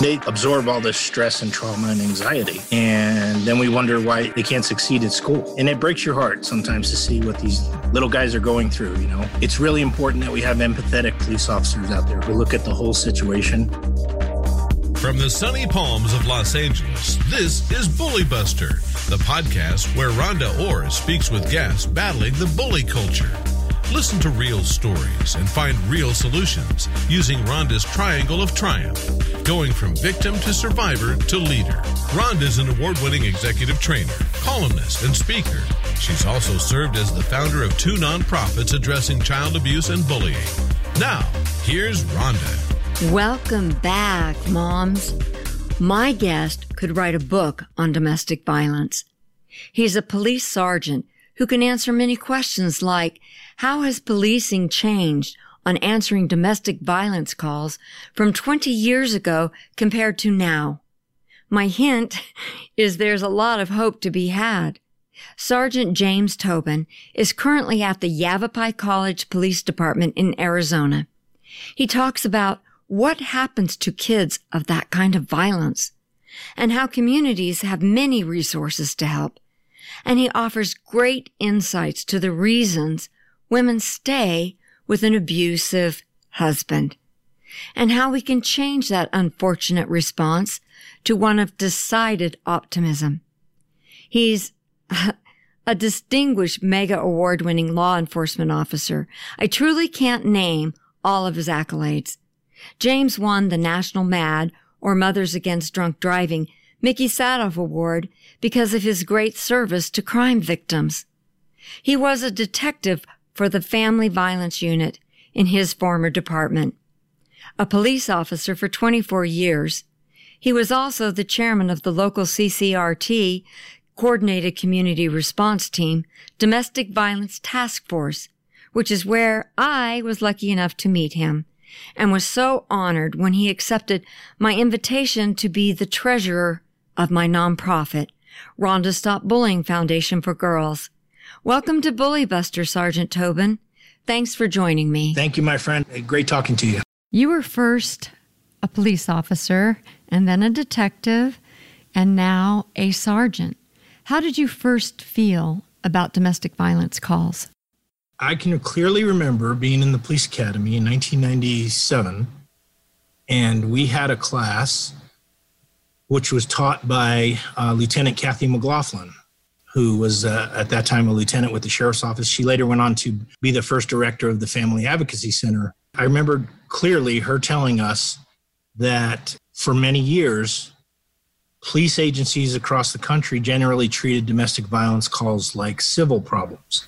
They absorb all this stress and trauma and anxiety. And then we wonder why they can't succeed at school. And it breaks your heart sometimes to see what these little guys are going through, you know. It's really important that we have empathetic police officers out there who look at the whole situation. From the sunny palms of Los Angeles, this is Bully Buster, the podcast where Rhonda Orr speaks with guests battling the bully culture. Listen to real stories and find real solutions using Rhonda's triangle of triumph, going from victim to survivor to leader. Rhonda is an award winning executive trainer, columnist, and speaker. She's also served as the founder of two nonprofits addressing child abuse and bullying. Now, here's Rhonda. Welcome back, moms. My guest could write a book on domestic violence. He's a police sergeant who can answer many questions like, how has policing changed on answering domestic violence calls from 20 years ago compared to now? My hint is there's a lot of hope to be had. Sergeant James Tobin is currently at the Yavapai College Police Department in Arizona. He talks about what happens to kids of that kind of violence and how communities have many resources to help and he offers great insights to the reasons women stay with an abusive husband and how we can change that unfortunate response to one of decided optimism. He's a distinguished mega award winning law enforcement officer. I truly can't name all of his accolades. James won the National MADD or Mothers Against Drunk Driving Mickey Sadoff Award because of his great service to crime victims. He was a detective for the Family Violence Unit in his former department. A police officer for 24 years, he was also the chairman of the local CCRT, Coordinated Community Response Team, Domestic Violence Task Force, which is where I was lucky enough to meet him and was so honored when he accepted my invitation to be the treasurer of my nonprofit, Rhonda Stop Bullying Foundation for Girls. Welcome to Bully Buster, Sergeant Tobin. Thanks for joining me. Thank you, my friend. Uh, great talking to you. You were first a police officer and then a detective and now a sergeant. How did you first feel about domestic violence calls? I can clearly remember being in the police academy in 1997, and we had a class which was taught by uh, Lieutenant Kathy McLaughlin, who was uh, at that time a lieutenant with the sheriff's office. She later went on to be the first director of the Family Advocacy Center. I remember clearly her telling us that for many years, police agencies across the country generally treated domestic violence calls like civil problems.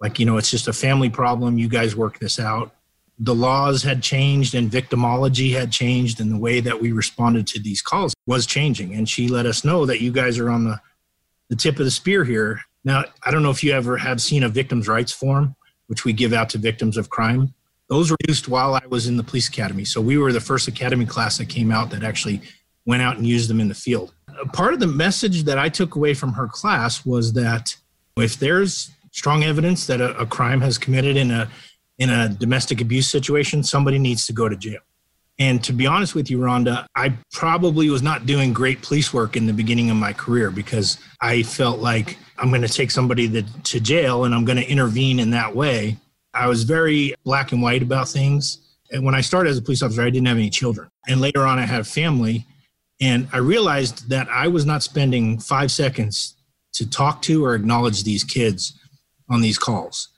Like, you know, it's just a family problem. You guys work this out the laws had changed and victimology had changed and the way that we responded to these calls was changing. And she let us know that you guys are on the, the tip of the spear here. Now i don't know if you ever have seen a victims rights form which we give out to victims of crime. Those were used while i was in the police academy. So we were the first academy class that came out that actually went out and used them in the field. Part of the message that i took away from her class was that if there's strong evidence that a, a crime has committed in a in a domestic abuse situation, somebody needs to go to jail. And to be honest with you, Rhonda, I probably was not doing great police work in the beginning of my career because I felt like I'm going to take somebody to jail and I'm going to intervene in that way. I was very black and white about things. And when I started as a police officer, I didn't have any children. And later on, I had a family. And I realized that I was not spending five seconds to talk to or acknowledge these kids on these calls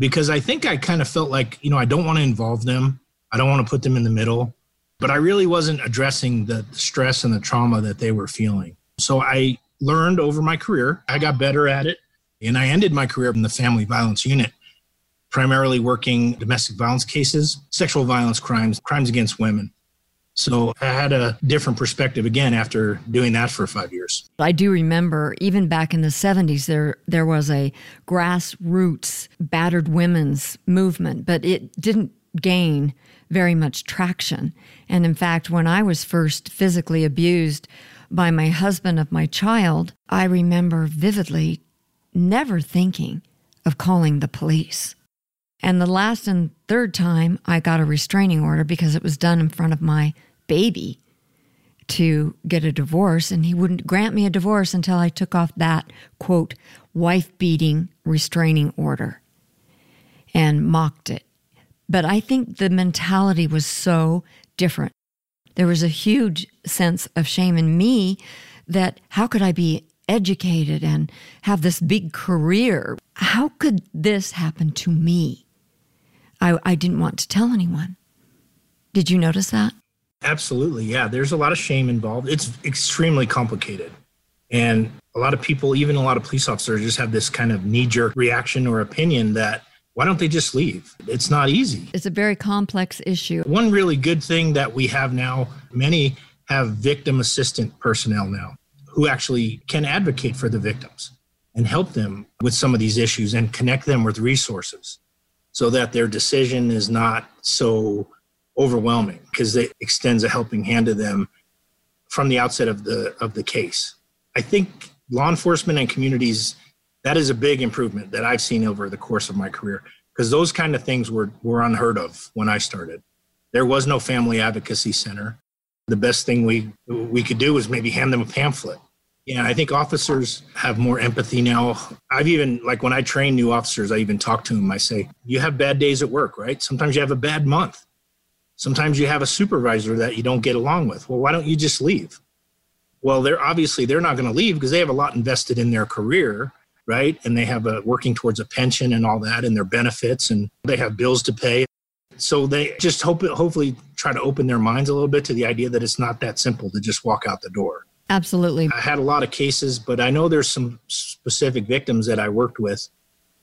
because I think I kind of felt like, you know, I don't want to involve them. I don't want to put them in the middle, but I really wasn't addressing the stress and the trauma that they were feeling. So I learned over my career, I got better at it, and I ended my career in the family violence unit, primarily working domestic violence cases, sexual violence crimes, crimes against women. So I had a different perspective again after doing that for five years. I do remember even back in the 70s, there, there was a grassroots battered women's movement, but it didn't gain very much traction. And in fact, when I was first physically abused by my husband of my child, I remember vividly never thinking of calling the police. And the last and third time, I got a restraining order because it was done in front of my baby to get a divorce, and he wouldn't grant me a divorce until I took off that, quote, wife beating restraining order and mocked it. But I think the mentality was so different. There was a huge sense of shame in me that how could I be educated and have this big career? How could this happen to me? I, I didn't want to tell anyone. Did you notice that? Absolutely. Yeah. There's a lot of shame involved. It's extremely complicated. And a lot of people, even a lot of police officers, just have this kind of knee jerk reaction or opinion that why don't they just leave? It's not easy. It's a very complex issue. One really good thing that we have now, many have victim assistant personnel now who actually can advocate for the victims and help them with some of these issues and connect them with resources so that their decision is not so overwhelming because it extends a helping hand to them from the outset of the of the case. I think law enforcement and communities that is a big improvement that I've seen over the course of my career because those kind of things were were unheard of when I started. There was no family advocacy center. The best thing we we could do was maybe hand them a pamphlet. Yeah, I think officers have more empathy now. I've even like when I train new officers, I even talk to them. I say, "You have bad days at work, right? Sometimes you have a bad month. Sometimes you have a supervisor that you don't get along with. Well, why don't you just leave?" Well, they're obviously they're not going to leave because they have a lot invested in their career right? And they have a working towards a pension and all that and their benefits and they have bills to pay. So they just hope hopefully try to open their minds a little bit to the idea that it's not that simple to just walk out the door. Absolutely. I had a lot of cases, but I know there's some specific victims that I worked with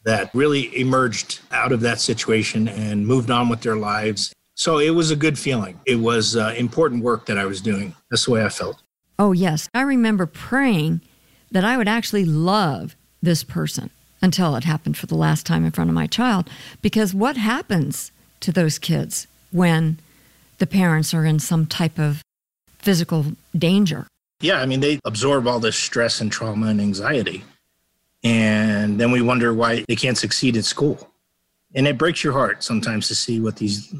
that really emerged out of that situation and moved on with their lives. So it was a good feeling. It was uh, important work that I was doing. That's the way I felt. Oh, yes. I remember praying that I would actually love this person until it happened for the last time in front of my child. Because what happens to those kids when the parents are in some type of physical danger? Yeah, I mean, they absorb all this stress and trauma and anxiety. And then we wonder why they can't succeed at school. And it breaks your heart sometimes to see what these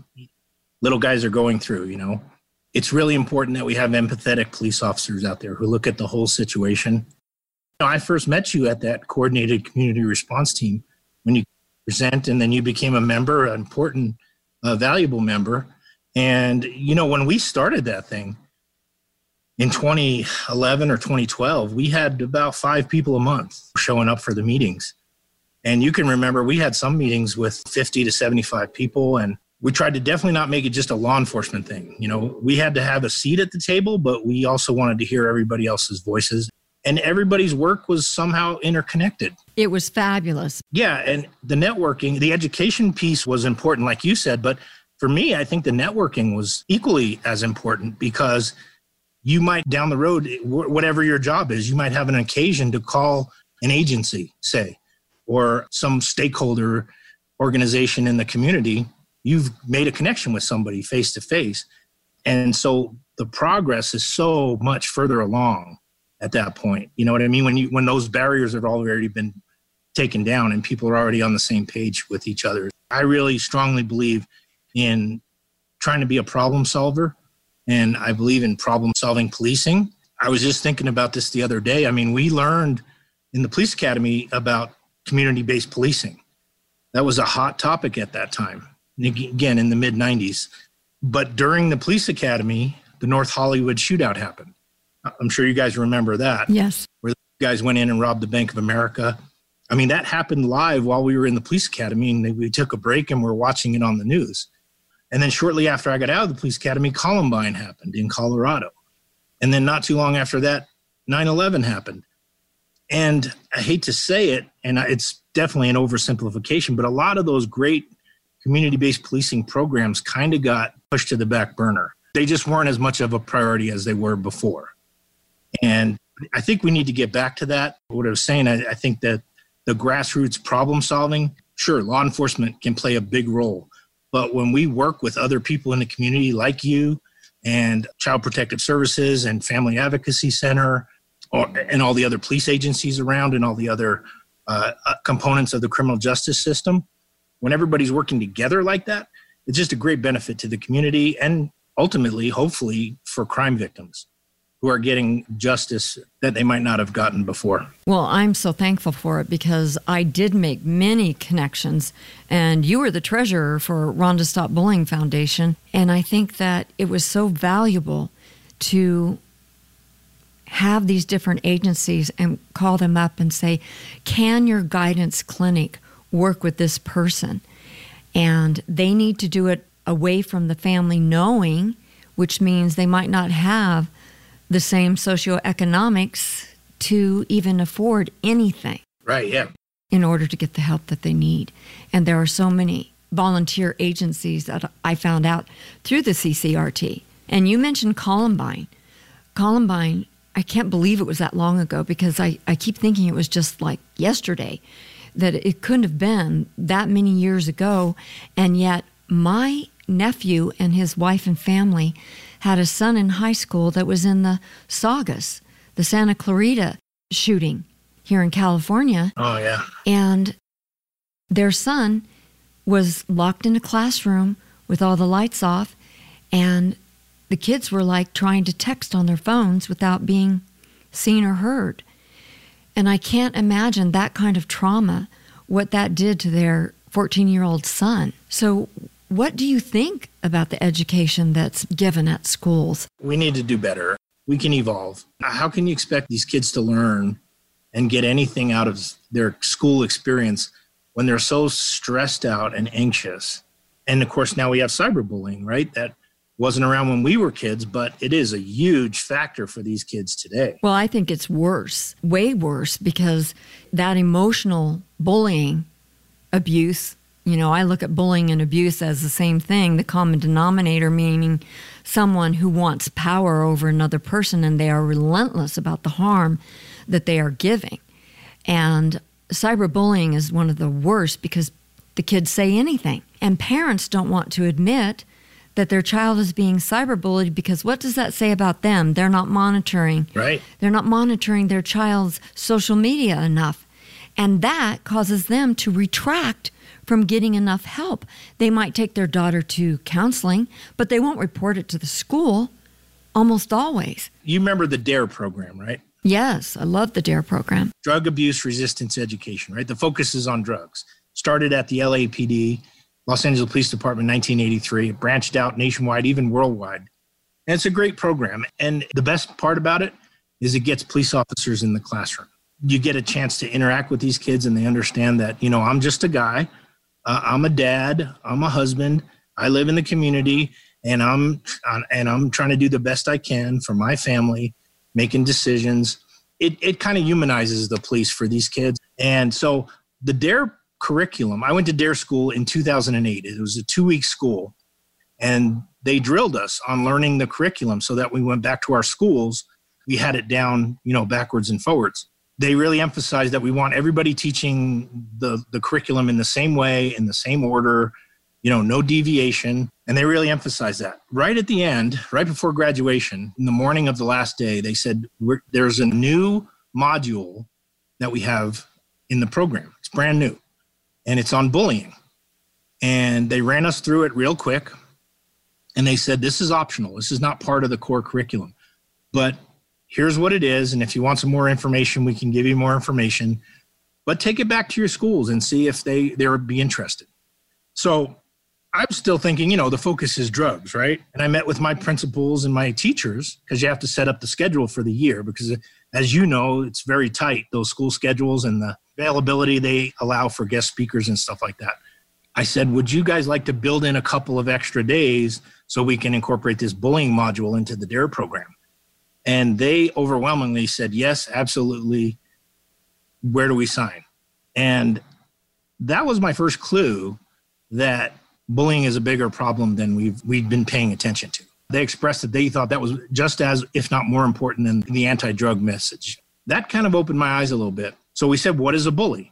little guys are going through, you know. It's really important that we have empathetic police officers out there who look at the whole situation I first met you at that coordinated community response team when you present, and then you became a member, an important, uh, valuable member. And, you know, when we started that thing in 2011 or 2012, we had about five people a month showing up for the meetings. And you can remember we had some meetings with 50 to 75 people, and we tried to definitely not make it just a law enforcement thing. You know, we had to have a seat at the table, but we also wanted to hear everybody else's voices and everybody's work was somehow interconnected. It was fabulous. Yeah, and the networking, the education piece was important, like you said, but for me, I think the networking was equally as important because you might down the road, whatever your job is, you might have an occasion to call an agency, say, or some stakeholder organization in the community. You've made a connection with somebody face to face. And so the progress is so much further along at that point. You know what I mean? When you when those barriers have already been taken down and people are already on the same page with each other. I really strongly believe in trying to be a problem solver and I believe in problem solving policing. I was just thinking about this the other day. I mean, we learned in the police academy about community based policing. That was a hot topic at that time, again, in the mid 90s. But during the police academy, the North Hollywood shootout happened. I'm sure you guys remember that. Yes. Where the guys went in and robbed the Bank of America. I mean, that happened live while we were in the police academy, and we took a break and we're watching it on the news. And then shortly after I got out of the police academy, Columbine happened in Colorado. And then not too long after that, 9 11 happened. And I hate to say it, and it's definitely an oversimplification, but a lot of those great community based policing programs kind of got pushed to the back burner. They just weren't as much of a priority as they were before. And I think we need to get back to that. What I was saying, I, I think that the grassroots problem solving, sure, law enforcement can play a big role. But when we work with other people in the community like you and Child Protective Services and Family Advocacy Center or, and all the other police agencies around and all the other uh, uh, components of the criminal justice system, when everybody's working together like that, it's just a great benefit to the community and ultimately, hopefully, for crime victims who are getting justice that they might not have gotten before. Well, I'm so thankful for it because I did make many connections, and you were the treasurer for Rhonda Stop Bullying Foundation. And I think that it was so valuable to have these different agencies and call them up and say, Can your guidance clinic work with this person? And they need to do it away from the family knowing, which means they might not have the same socioeconomics to even afford anything. Right, yeah. In order to get the help that they need. And there are so many volunteer agencies that I found out through the CCRT. And you mentioned Columbine. Columbine, I can't believe it was that long ago because I, I keep thinking it was just like yesterday, that it couldn't have been that many years ago. And yet, my nephew and his wife and family had a son in high school that was in the Saugus, the Santa Clarita shooting here in California. Oh, yeah. And their son was locked in a classroom with all the lights off, and the kids were like trying to text on their phones without being seen or heard. And I can't imagine that kind of trauma, what that did to their 14 year old son. So, what do you think about the education that's given at schools? We need to do better. We can evolve. Uh, how can you expect these kids to learn and get anything out of their school experience when they're so stressed out and anxious? And of course, now we have cyberbullying, right? That wasn't around when we were kids, but it is a huge factor for these kids today. Well, I think it's worse, way worse, because that emotional bullying, abuse, you know, I look at bullying and abuse as the same thing, the common denominator meaning someone who wants power over another person and they are relentless about the harm that they are giving. And cyberbullying is one of the worst because the kids say anything. And parents don't want to admit that their child is being cyberbullied because what does that say about them? They're not monitoring. Right. They're not monitoring their child's social media enough. And that causes them to retract from getting enough help. They might take their daughter to counseling, but they won't report it to the school almost always. You remember the DARE program, right? Yes, I love the DARE program. Drug abuse resistance education, right? The focus is on drugs. Started at the LAPD, Los Angeles Police Department 1983, it branched out nationwide, even worldwide. And it's a great program. And the best part about it is it gets police officers in the classroom. You get a chance to interact with these kids and they understand that, you know, I'm just a guy uh, I'm a dad, I'm a husband, I live in the community, and I'm and I'm trying to do the best I can for my family, making decisions. It it kind of humanizes the police for these kids, and so the Dare curriculum. I went to Dare school in 2008. It was a two week school, and they drilled us on learning the curriculum so that we went back to our schools. We had it down, you know, backwards and forwards they really emphasized that we want everybody teaching the, the curriculum in the same way, in the same order, you know, no deviation. And they really emphasized that. Right at the end, right before graduation, in the morning of the last day, they said, there's a new module that we have in the program. It's brand new and it's on bullying. And they ran us through it real quick. And they said, this is optional. This is not part of the core curriculum. But here's what it is. And if you want some more information, we can give you more information. But take it back to your schools and see if they, they would be interested. So I'm still thinking, you know, the focus is drugs, right? And I met with my principals and my teachers because you have to set up the schedule for the year because, as you know, it's very tight, those school schedules and the availability they allow for guest speakers and stuff like that. I said, Would you guys like to build in a couple of extra days so we can incorporate this bullying module into the DARE program? And they overwhelmingly said, yes, absolutely. Where do we sign? And that was my first clue that bullying is a bigger problem than we've, we've been paying attention to. They expressed that they thought that was just as, if not more important than the anti drug message. That kind of opened my eyes a little bit. So we said, what is a bully?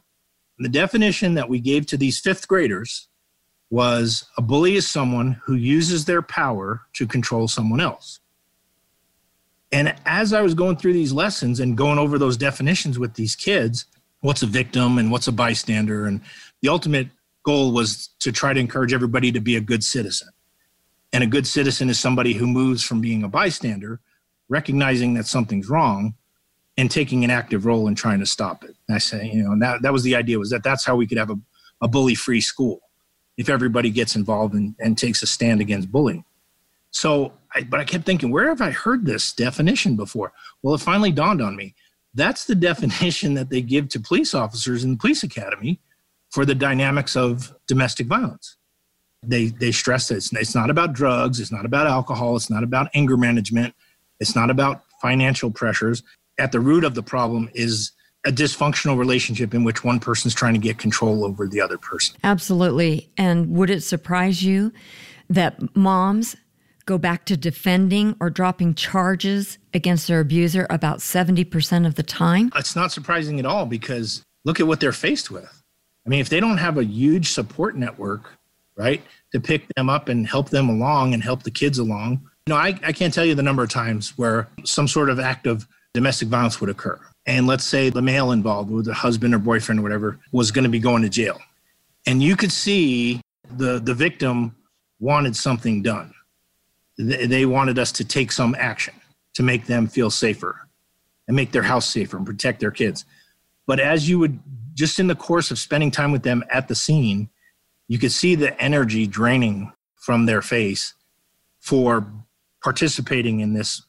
And the definition that we gave to these fifth graders was a bully is someone who uses their power to control someone else. And as I was going through these lessons and going over those definitions with these kids, what's a victim and what's a bystander? And the ultimate goal was to try to encourage everybody to be a good citizen. And a good citizen is somebody who moves from being a bystander, recognizing that something's wrong, and taking an active role in trying to stop it. And I say, you know, and that, that was the idea was that that's how we could have a, a bully free school if everybody gets involved and, and takes a stand against bullying. So, I, but I kept thinking, where have I heard this definition before? Well, it finally dawned on me. That's the definition that they give to police officers in the police academy for the dynamics of domestic violence. They, they stress that it's, it's not about drugs, it's not about alcohol, it's not about anger management, it's not about financial pressures. At the root of the problem is a dysfunctional relationship in which one person's trying to get control over the other person. Absolutely. And would it surprise you that moms go back to defending or dropping charges against their abuser about 70% of the time? It's not surprising at all because look at what they're faced with. I mean, if they don't have a huge support network, right, to pick them up and help them along and help the kids along, you know, I, I can't tell you the number of times where some sort of act of domestic violence would occur. And let's say the male involved, with the husband or boyfriend or whatever, was going to be going to jail. And you could see the, the victim wanted something done. They wanted us to take some action to make them feel safer and make their house safer and protect their kids. But as you would just in the course of spending time with them at the scene, you could see the energy draining from their face for participating in this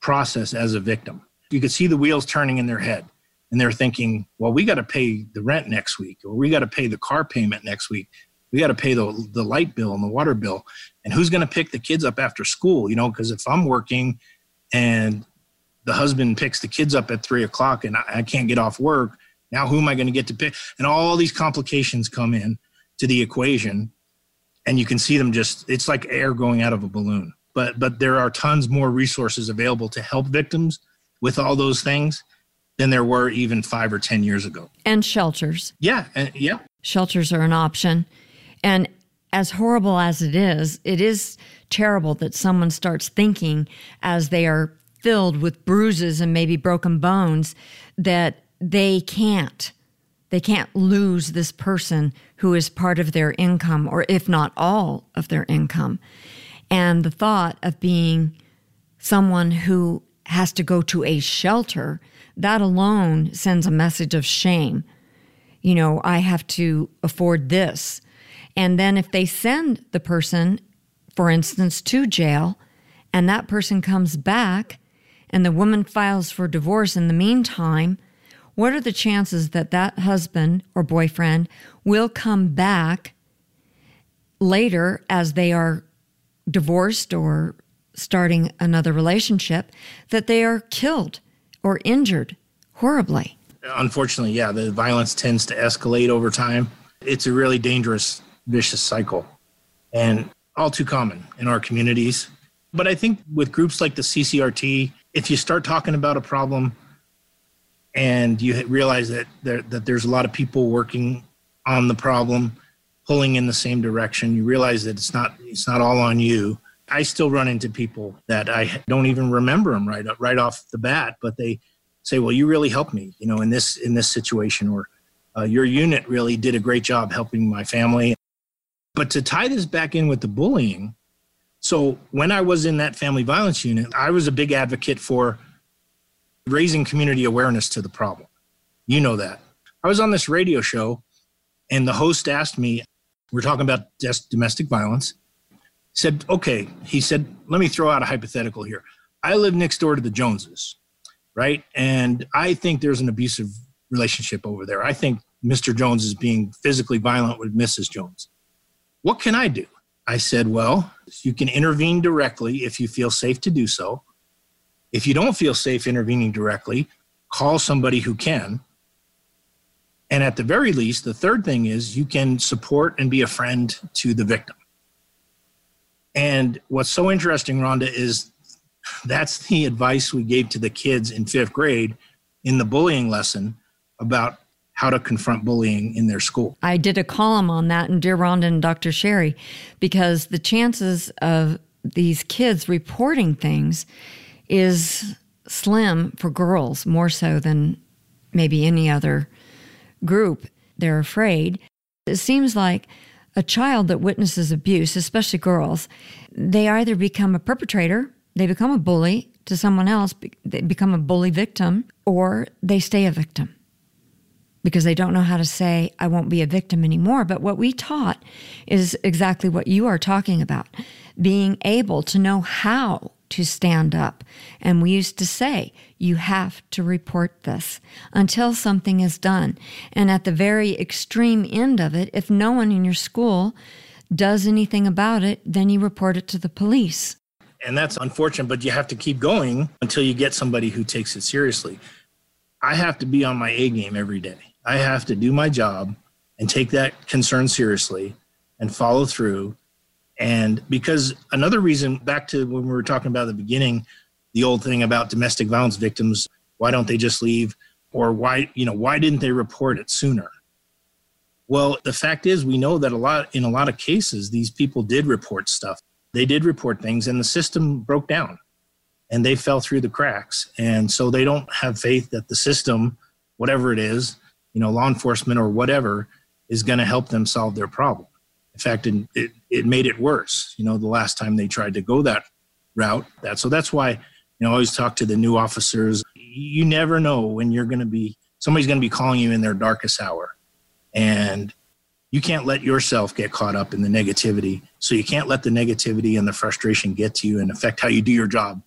process as a victim. You could see the wheels turning in their head and they're thinking, well, we got to pay the rent next week, or we got to pay the car payment next week. We got to pay the, the light bill and the water bill. And who's going to pick the kids up after school? You know, because if I'm working and the husband picks the kids up at three o'clock and I, I can't get off work, now, who am I going to get to pick? And all these complications come in to the equation, and you can see them just, it's like air going out of a balloon. But, but there are tons more resources available to help victims with all those things than there were even five or 10 years ago. And shelters. Yeah. And, yeah. Shelters are an option. And as horrible as it is, it is terrible that someone starts thinking as they are filled with bruises and maybe broken bones that they can't they can't lose this person who is part of their income or if not all of their income and the thought of being someone who has to go to a shelter that alone sends a message of shame. You know i have to afford this. And then if they send the person for instance to jail and that person comes back and the woman files for divorce in the meantime what are the chances that that husband or boyfriend will come back later as they are divorced or starting another relationship that they are killed or injured horribly? Unfortunately, yeah, the violence tends to escalate over time. It's a really dangerous, vicious cycle and all too common in our communities. But I think with groups like the CCRT, if you start talking about a problem and you realize that there, that there's a lot of people working on the problem pulling in the same direction you realize that it's not it's not all on you i still run into people that i don't even remember them right right off the bat but they say well you really helped me you know in this in this situation or uh, your unit really did a great job helping my family but to tie this back in with the bullying so when i was in that family violence unit i was a big advocate for raising community awareness to the problem. You know that. I was on this radio show and the host asked me, we're talking about domestic violence. Said, okay, he said, let me throw out a hypothetical here. I live next door to the Joneses, right? And I think there's an abusive relationship over there. I think Mr. Jones is being physically violent with Mrs. Jones. What can I do? I said, well, you can intervene directly if you feel safe to do so. If you don't feel safe intervening directly, call somebody who can. And at the very least, the third thing is you can support and be a friend to the victim. And what's so interesting, Rhonda, is that's the advice we gave to the kids in fifth grade in the bullying lesson about how to confront bullying in their school. I did a column on that in Dear Rhonda and Dr. Sherry because the chances of these kids reporting things is slim for girls more so than maybe any other group. They're afraid. It seems like a child that witnesses abuse, especially girls, they either become a perpetrator, they become a bully to someone else, they become a bully victim, or they stay a victim because they don't know how to say, I won't be a victim anymore. But what we taught is exactly what you are talking about being able to know how to stand up. And we used to say, you have to report this until something is done. And at the very extreme end of it, if no one in your school does anything about it, then you report it to the police. And that's unfortunate, but you have to keep going until you get somebody who takes it seriously. I have to be on my A game every day. I have to do my job and take that concern seriously and follow through. And because another reason, back to when we were talking about the beginning, the old thing about domestic violence victims, why don't they just leave? Or why, you know, why didn't they report it sooner? Well, the fact is, we know that a lot, in a lot of cases, these people did report stuff. They did report things, and the system broke down and they fell through the cracks. And so they don't have faith that the system, whatever it is, you know, law enforcement or whatever is going to help them solve their problem. In fact, it, it, it made it worse, you know, the last time they tried to go that route. That So that's why, you know, always talk to the new officers. You never know when you're going to be, somebody's going to be calling you in their darkest hour. And you can't let yourself get caught up in the negativity. So you can't let the negativity and the frustration get to you and affect how you do your job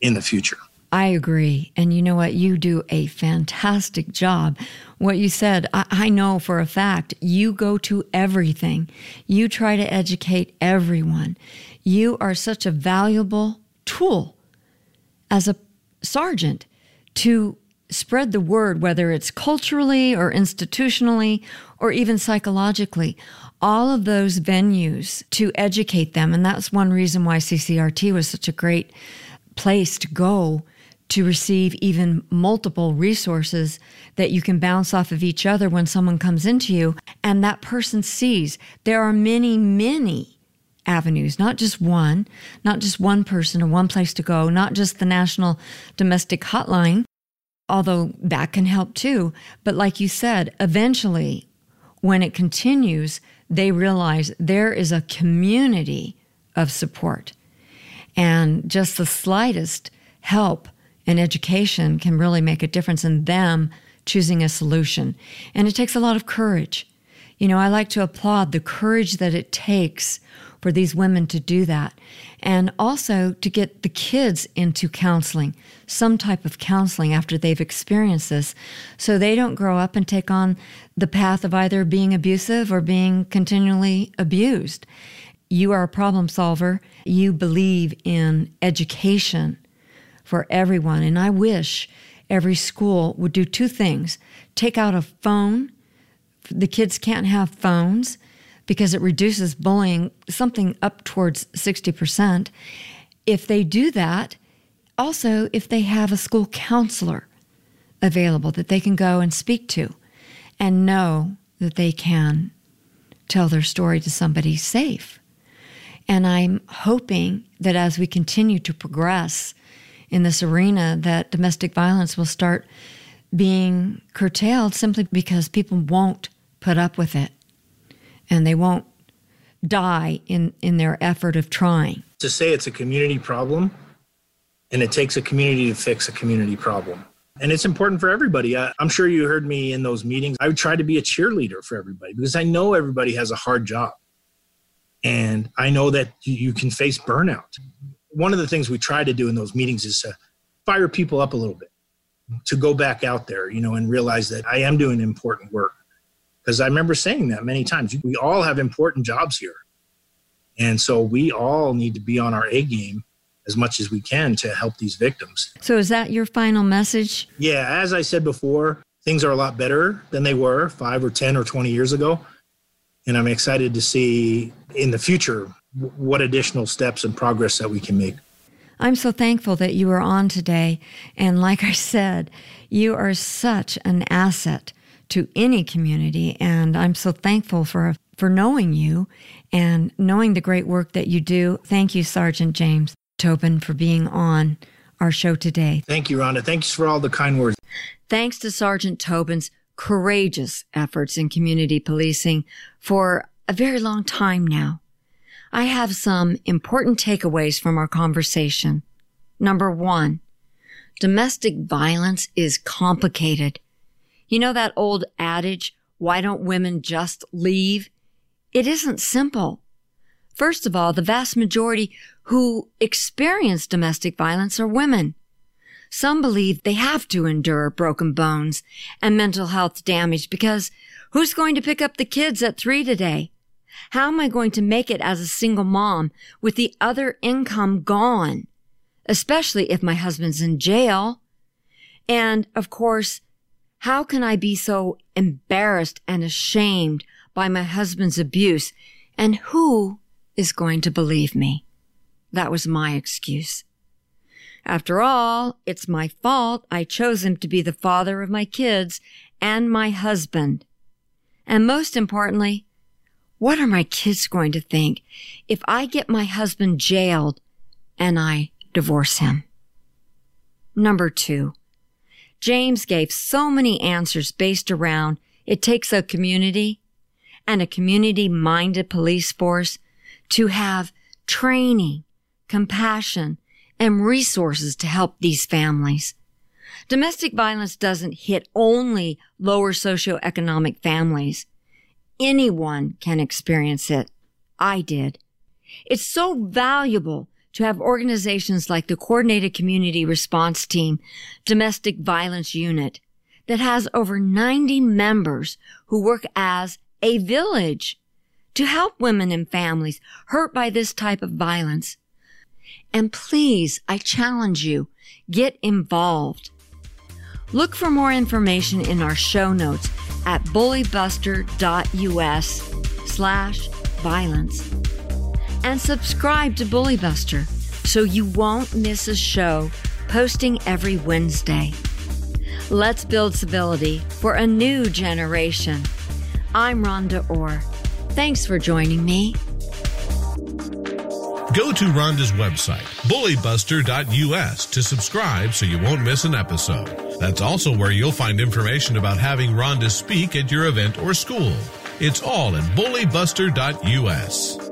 in the future. I agree. And you know what? You do a fantastic job. What you said, I, I, know for a fact, you go to everything. You try to educate everyone. You are such a valuable tool as a sergeant to spread the word, whether it's culturally or institutionally or even psychologically. All of those venues to educate them. And that's one reason why CCRT was such a great place to go to receive even multiple resources that you can bounce off of each other when someone comes into you and that person sees there are many, many avenues, not just one, not just one person or one place to go, not just the National Domestic Hotline, although that can help too. But like you said, eventually, when it continues, they realize there is a community of support. And just the slightest help and education can really make a difference in them choosing a solution. And it takes a lot of courage. You know, I like to applaud the courage that it takes for these women to do that. And also to get the kids into counseling, some type of counseling after they've experienced this, so they don't grow up and take on the path of either being abusive or being continually abused. You are a problem solver. You believe in education for everyone. And I wish every school would do two things take out a phone. The kids can't have phones because it reduces bullying something up towards 60%. If they do that, also, if they have a school counselor available that they can go and speak to and know that they can tell their story to somebody safe. And I'm hoping that as we continue to progress in this arena that domestic violence will start being curtailed simply because people won't put up with it and they won't die in, in their effort of trying. To say it's a community problem and it takes a community to fix a community problem. And it's important for everybody. I, am sure you heard me in those meetings. I would try to be a cheerleader for everybody because I know everybody has a hard job. And I know that you can face burnout one of the things we try to do in those meetings is to fire people up a little bit to go back out there, you know, and realize that I am doing important work. Because I remember saying that many times. We all have important jobs here. And so we all need to be on our A game as much as we can to help these victims. So, is that your final message? Yeah, as I said before, things are a lot better than they were five or 10 or 20 years ago. And I'm excited to see in the future what additional steps and progress that we can make. I'm so thankful that you are on today. And like I said, you are such an asset to any community. And I'm so thankful for, for knowing you and knowing the great work that you do. Thank you, Sergeant James Tobin, for being on our show today. Thank you, Rhonda. Thanks for all the kind words. Thanks to Sergeant Tobin's courageous efforts in community policing for a very long time now. I have some important takeaways from our conversation. Number one, domestic violence is complicated. You know that old adage, why don't women just leave? It isn't simple. First of all, the vast majority who experience domestic violence are women. Some believe they have to endure broken bones and mental health damage because who's going to pick up the kids at three today? How am I going to make it as a single mom with the other income gone? Especially if my husband's in jail. And of course, how can I be so embarrassed and ashamed by my husband's abuse? And who is going to believe me? That was my excuse. After all, it's my fault I chose him to be the father of my kids and my husband. And most importantly, what are my kids going to think if I get my husband jailed and I divorce him? Number two, James gave so many answers based around it takes a community and a community minded police force to have training, compassion, and resources to help these families. Domestic violence doesn't hit only lower socioeconomic families. Anyone can experience it. I did. It's so valuable to have organizations like the Coordinated Community Response Team Domestic Violence Unit that has over 90 members who work as a village to help women and families hurt by this type of violence. And please, I challenge you, get involved. Look for more information in our show notes at bullybuster.us slash violence. And subscribe to Bullybuster so you won't miss a show posting every Wednesday. Let's build civility for a new generation. I'm Rhonda Orr. Thanks for joining me. Go to Rhonda's website, bullybuster.us, to subscribe so you won't miss an episode. That's also where you'll find information about having Rhonda speak at your event or school. It's all at bullybuster.us.